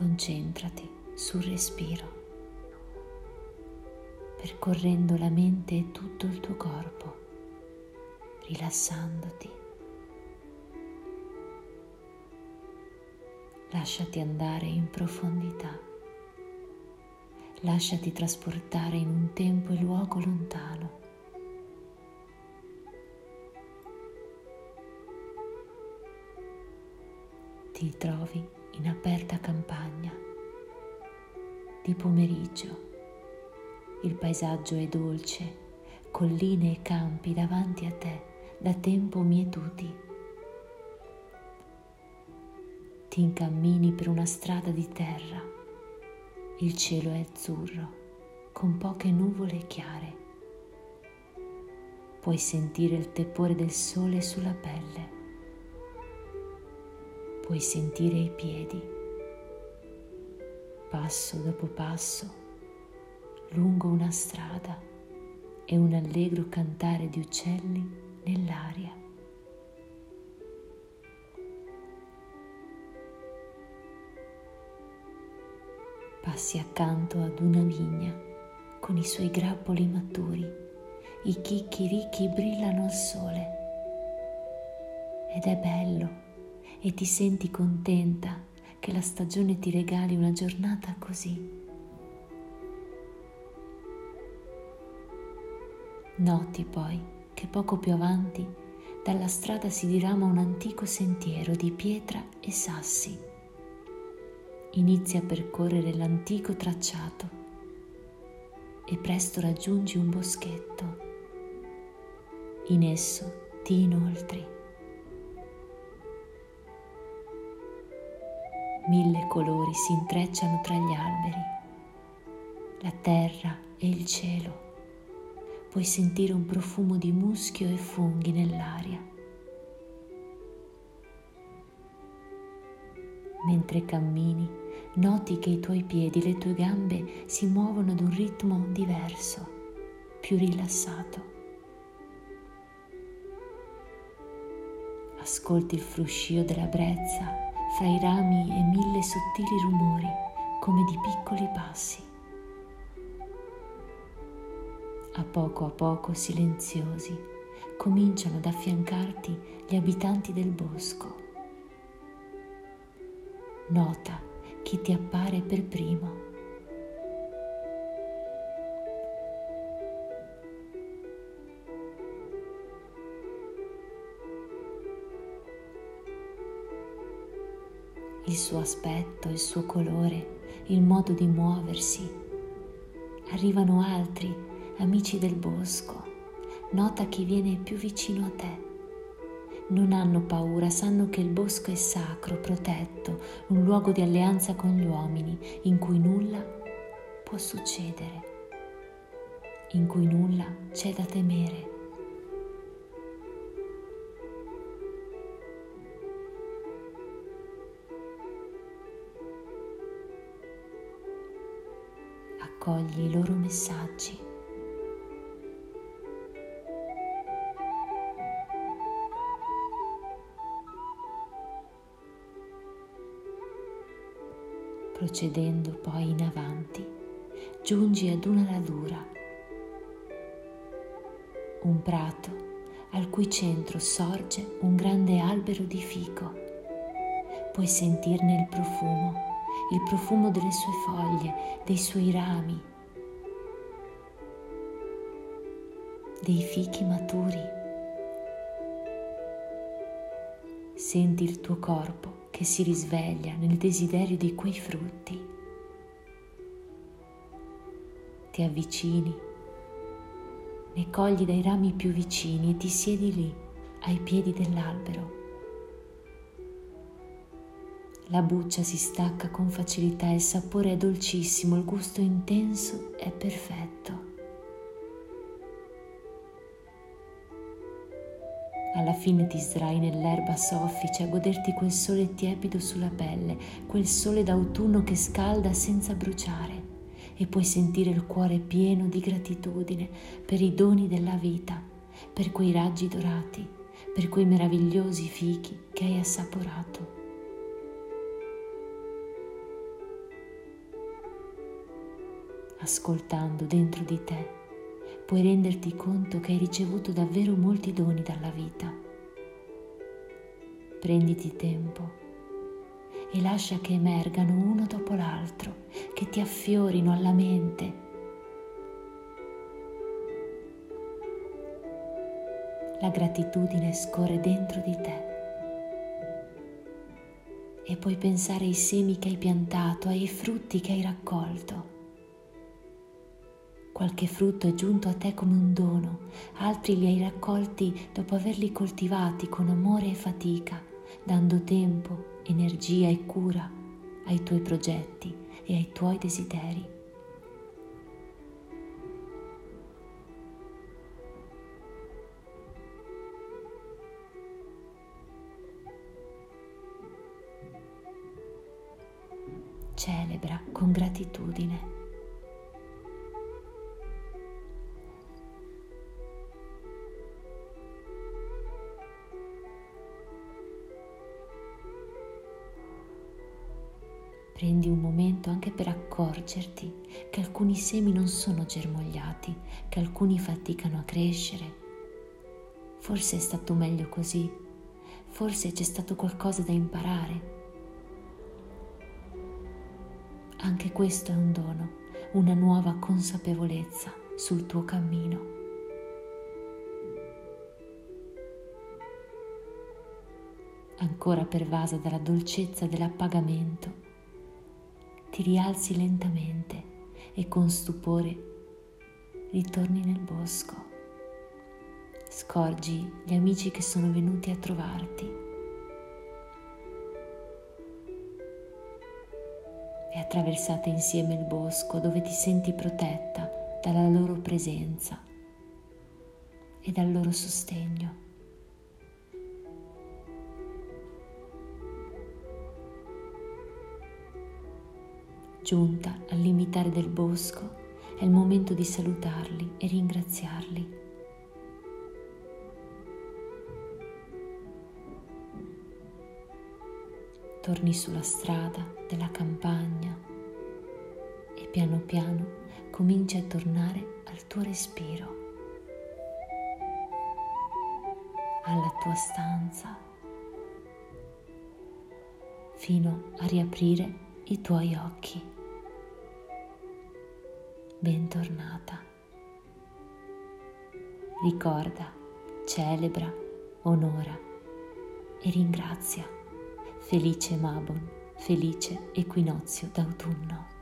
concentrati sul respiro, percorrendo la mente e tutto il tuo corpo, rilassandoti. Lasciati andare in profondità. Lasciati trasportare in un tempo e luogo lontano. Ti trovi in aperta campagna. Di pomeriggio. Il paesaggio è dolce, colline e campi davanti a te, da tempo mietuti ti incammini per una strada di terra. Il cielo è azzurro, con poche nuvole chiare. Puoi sentire il tepore del sole sulla pelle. Puoi sentire i piedi, passo dopo passo, lungo una strada e un allegro cantare di uccelli nell'aria. passi accanto ad una vigna con i suoi grappoli maturi, i chicchi ricchi brillano al sole. Ed è bello e ti senti contenta che la stagione ti regali una giornata così. Noti poi che poco più avanti dalla strada si dirama un antico sentiero di pietra e sassi inizi a percorrere l'antico tracciato e presto raggiungi un boschetto. In esso ti inoltri. Mille colori si intrecciano tra gli alberi, la terra e il cielo. Puoi sentire un profumo di muschio e funghi nell'aria. Mentre cammini, noti che i tuoi piedi, le tue gambe si muovono ad un ritmo diverso, più rilassato. Ascolti il fruscio della brezza fra i rami e mille sottili rumori come di piccoli passi. A poco a poco silenziosi cominciano ad affiancarti gli abitanti del bosco nota chi ti appare per primo. Il suo aspetto, il suo colore, il modo di muoversi. Arrivano altri, amici del bosco. Nota chi viene più vicino a te non hanno paura, sanno che il bosco è sacro, protetto, un luogo di alleanza con gli uomini, in cui nulla può succedere, in cui nulla c'è da temere. Accogli i loro messaggi. Procedendo poi in avanti, giungi ad una radura, un prato al cui centro sorge un grande albero di fico. Puoi sentirne il profumo, il profumo delle sue foglie, dei suoi rami, dei fichi maturi. Senti il tuo corpo che si risveglia nel desiderio di quei frutti. Ti avvicini, ne cogli dai rami più vicini e ti siedi lì, ai piedi dell'albero. La buccia si stacca con facilità, il sapore è dolcissimo, il gusto intenso è perfetto. Alla fine ti sdrai nell'erba soffice a goderti quel sole tiepido sulla pelle, quel sole d'autunno che scalda senza bruciare e puoi sentire il cuore pieno di gratitudine per i doni della vita, per quei raggi dorati, per quei meravigliosi fichi che hai assaporato. Ascoltando dentro di te, puoi renderti conto che hai ricevuto davvero molti doni dalla vita. Prenditi tempo e lascia che emergano uno dopo l'altro, che ti affiorino alla mente. La gratitudine scorre dentro di te e puoi pensare ai semi che hai piantato, ai frutti che hai raccolto. Qualche frutto è giunto a te come un dono, altri li hai raccolti dopo averli coltivati con amore e fatica, dando tempo, energia e cura ai tuoi progetti e ai tuoi desideri. Celebra con gratitudine Prendi un momento anche per accorgerti che alcuni semi non sono germogliati, che alcuni faticano a crescere. Forse è stato meglio così, forse c'è stato qualcosa da imparare. Anche questo è un dono, una nuova consapevolezza sul tuo cammino. Ancora pervasa dalla dolcezza dell'appagamento ti rialzi lentamente e con stupore ritorni nel bosco. Scorgi gli amici che sono venuti a trovarti e attraversate insieme il bosco dove ti senti protetta dalla loro presenza e dal loro sostegno. Giunta al limitare del bosco, è il momento di salutarli e ringraziarli. Torni sulla strada della campagna e piano piano cominci a tornare al tuo respiro, alla tua stanza, fino a riaprire i tuoi occhi bentornata. Ricorda, celebra, onora e ringrazia. Felice Mabon, felice equinozio d'autunno.